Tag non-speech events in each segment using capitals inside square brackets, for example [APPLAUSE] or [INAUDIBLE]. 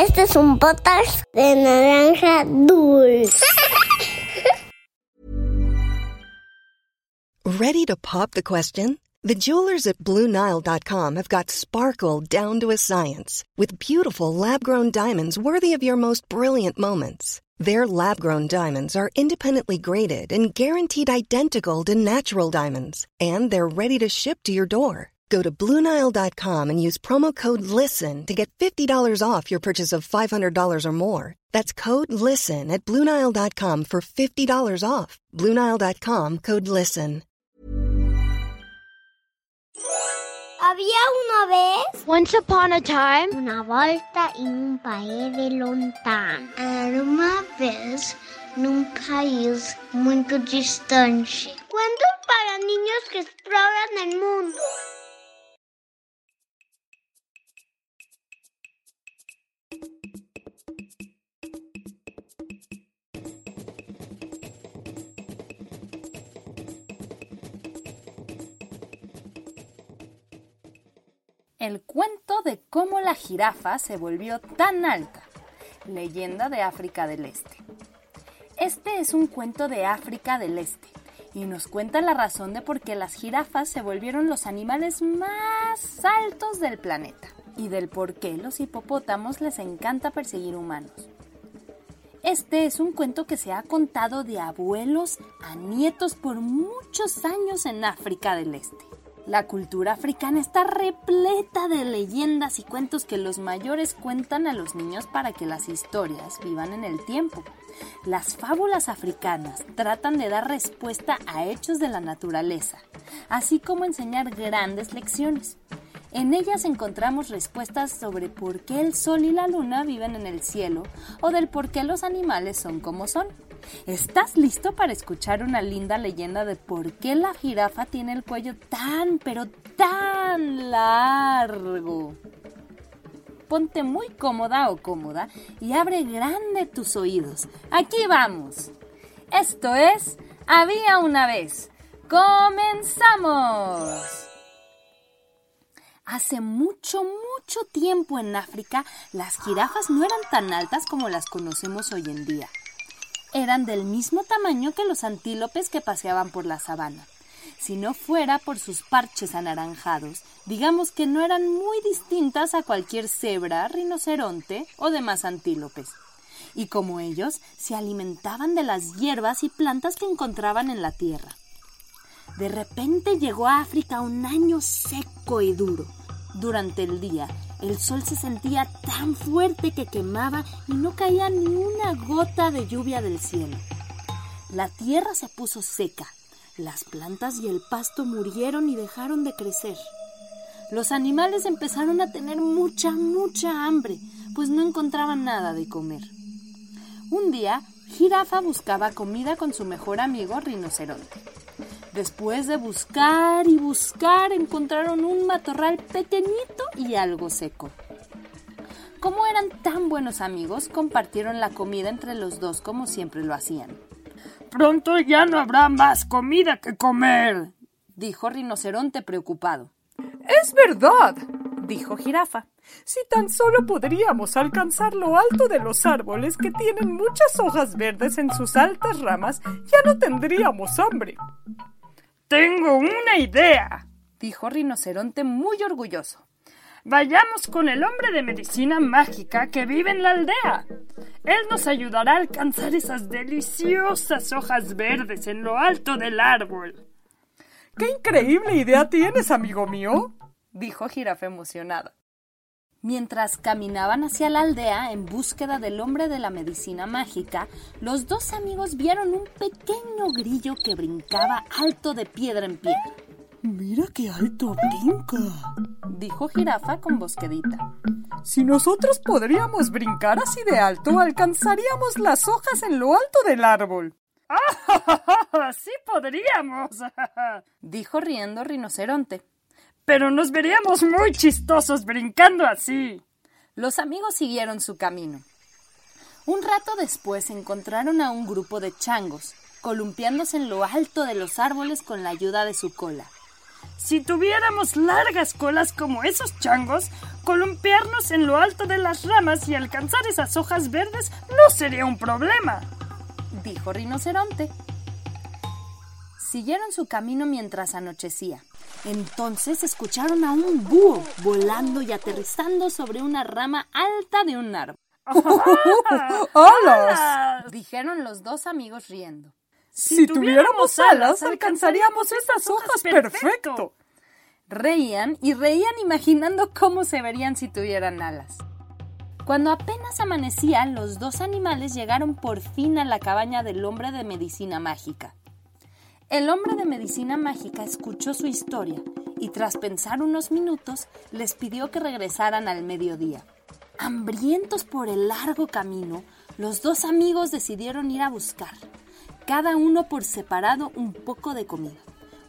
Este es un de naranja dulce. [LAUGHS] Ready to pop the question? The jewelers at BlueNile.com have got sparkle down to a science with beautiful lab grown diamonds worthy of your most brilliant moments. Their lab grown diamonds are independently graded and guaranteed identical to natural diamonds, and they're ready to ship to your door. Go to Bluenile.com and use promo code LISTEN to get $50 off your purchase of $500 or more. That's code LISTEN at Bluenile.com for $50 off. Bluenile.com code LISTEN. Había una vez Once upon a time, una volta en un país de lontano. Era uma vez num país muito distante. Cuentos para niños que exploran el mundo. El cuento de cómo la jirafa se volvió tan alta. Leyenda de África del Este. Este es un cuento de África del Este y nos cuenta la razón de por qué las jirafas se volvieron los animales más altos del planeta y del por qué los hipopótamos les encanta perseguir humanos. Este es un cuento que se ha contado de abuelos a nietos por muchos años en África del Este. La cultura africana está repleta de leyendas y cuentos que los mayores cuentan a los niños para que las historias vivan en el tiempo. Las fábulas africanas tratan de dar respuesta a hechos de la naturaleza, así como enseñar grandes lecciones. En ellas encontramos respuestas sobre por qué el sol y la luna viven en el cielo o del por qué los animales son como son. ¿Estás listo para escuchar una linda leyenda de por qué la jirafa tiene el cuello tan, pero tan largo? Ponte muy cómoda o cómoda y abre grande tus oídos. Aquí vamos. Esto es Había una vez. ¡Comenzamos! Hace mucho, mucho tiempo en África, las jirafas no eran tan altas como las conocemos hoy en día eran del mismo tamaño que los antílopes que paseaban por la sabana. Si no fuera por sus parches anaranjados, digamos que no eran muy distintas a cualquier cebra, rinoceronte o demás antílopes. Y como ellos, se alimentaban de las hierbas y plantas que encontraban en la tierra. De repente llegó a África un año seco y duro. Durante el día, el sol se sentía tan fuerte que quemaba y no caía ni una gota de lluvia del cielo. La tierra se puso seca, las plantas y el pasto murieron y dejaron de crecer. Los animales empezaron a tener mucha, mucha hambre, pues no encontraban nada de comer. Un día, Jirafa buscaba comida con su mejor amigo Rinoceronte. Después de buscar y buscar, encontraron un matorral pequeñito y algo seco. Como eran tan buenos amigos, compartieron la comida entre los dos como siempre lo hacían. Pronto ya no habrá más comida que comer, dijo Rinoceronte preocupado. Es verdad, dijo Jirafa. Si tan solo podríamos alcanzar lo alto de los árboles que tienen muchas hojas verdes en sus altas ramas, ya no tendríamos hambre. Tengo una idea, dijo Rinoceronte muy orgulloso. Vayamos con el hombre de medicina mágica que vive en la aldea. Él nos ayudará a alcanzar esas deliciosas hojas verdes en lo alto del árbol. ¡Qué increíble idea tienes, amigo mío! dijo Jirafa emocionada. Mientras caminaban hacia la aldea en búsqueda del hombre de la medicina mágica, los dos amigos vieron un pequeño grillo que brincaba alto de piedra en piedra. Mira qué alto brinca, dijo Jirafa con bosquedita. Si nosotros podríamos brincar así de alto, alcanzaríamos las hojas en lo alto del árbol. ¡Ah! [LAUGHS] sí podríamos, [LAUGHS] dijo riendo Rinoceronte pero nos veríamos muy chistosos brincando así. Los amigos siguieron su camino. Un rato después encontraron a un grupo de changos, columpiándose en lo alto de los árboles con la ayuda de su cola. Si tuviéramos largas colas como esos changos, columpiarnos en lo alto de las ramas y alcanzar esas hojas verdes no sería un problema, dijo Rinoceronte. Siguieron su camino mientras anochecía. Entonces escucharon a un búho volando y aterrizando sobre una rama alta de un árbol. [LAUGHS] ¡Alas! Dijeron los dos amigos riendo. Si, tuviéramos alas, alcanzaríamos estas hojas perfecto. Reían y reían imaginando cómo se verían si tuvieran alas. Cuando apenas amanecía, los dos animales llegaron por fin a la cabaña del hombre de medicina mágica. El hombre de medicina mágica escuchó su historia y tras pensar unos minutos les pidió que regresaran al mediodía. Hambrientos por el largo camino, los dos amigos decidieron ir a buscar, cada uno por separado, un poco de comida,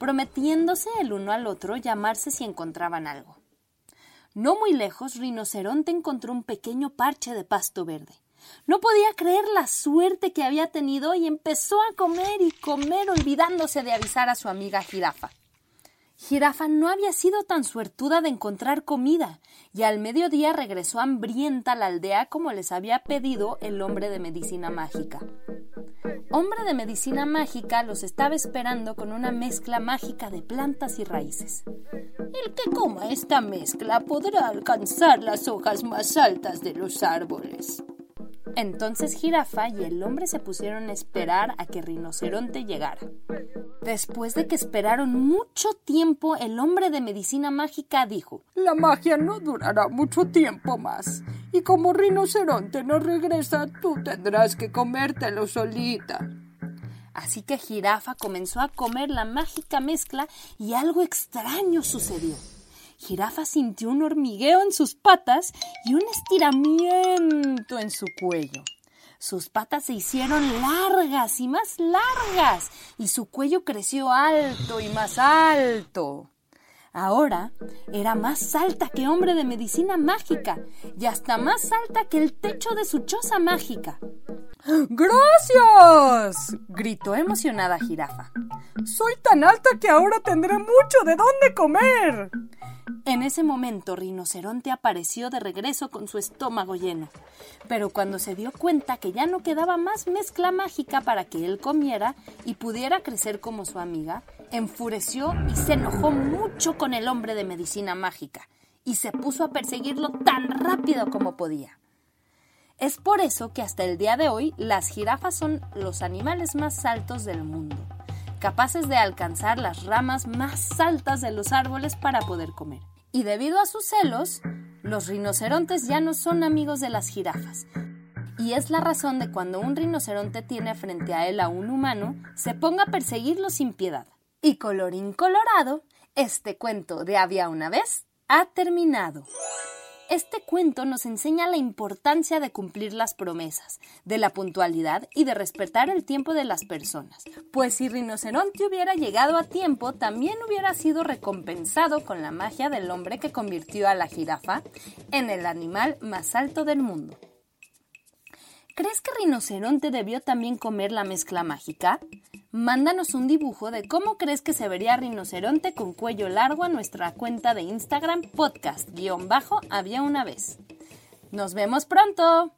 prometiéndose el uno al otro llamarse si encontraban algo. No muy lejos, Rinoceronte encontró un pequeño parche de pasto verde. No podía creer la suerte que había tenido y empezó a comer y comer olvidándose de avisar a su amiga Jirafa. Jirafa no había sido tan suertuda de encontrar comida y al mediodía regresó hambrienta a la aldea como les había pedido el hombre de medicina mágica. Hombre de medicina mágica los estaba esperando con una mezcla mágica de plantas y raíces. El que coma esta mezcla podrá alcanzar las hojas más altas de los árboles. Entonces Jirafa y el hombre se pusieron a esperar a que Rinoceronte llegara. Después de que esperaron mucho tiempo, el hombre de medicina mágica dijo La magia no durará mucho tiempo más. Y como Rinoceronte no regresa, tú tendrás que comértelo solita. Así que Jirafa comenzó a comer la mágica mezcla y algo extraño sucedió. Jirafa sintió un hormigueo en sus patas y un estiramiento en su cuello. Sus patas se hicieron largas y más largas y su cuello creció alto y más alto. Ahora era más alta que hombre de medicina mágica y hasta más alta que el techo de su choza mágica. ¡Gracias! gritó emocionada Jirafa. Soy tan alta que ahora tendré mucho de dónde comer. En ese momento Rinoceronte apareció de regreso con su estómago lleno, pero cuando se dio cuenta que ya no quedaba más mezcla mágica para que él comiera y pudiera crecer como su amiga, enfureció y se enojó mucho con el hombre de medicina mágica y se puso a perseguirlo tan rápido como podía. Es por eso que hasta el día de hoy las jirafas son los animales más altos del mundo capaces de alcanzar las ramas más altas de los árboles para poder comer. Y debido a sus celos, los rinocerontes ya no son amigos de las jirafas. Y es la razón de cuando un rinoceronte tiene frente a él a un humano, se ponga a perseguirlo sin piedad. Y colorín colorado, este cuento de había una vez ha terminado. Este cuento nos enseña la importancia de cumplir las promesas, de la puntualidad y de respetar el tiempo de las personas, pues si Rinoceronte hubiera llegado a tiempo, también hubiera sido recompensado con la magia del hombre que convirtió a la jirafa en el animal más alto del mundo. ¿Crees que Rinoceronte debió también comer la mezcla mágica? Mándanos un dibujo de cómo crees que se vería Rinoceronte con cuello largo a nuestra cuenta de Instagram podcast-había una vez. Nos vemos pronto.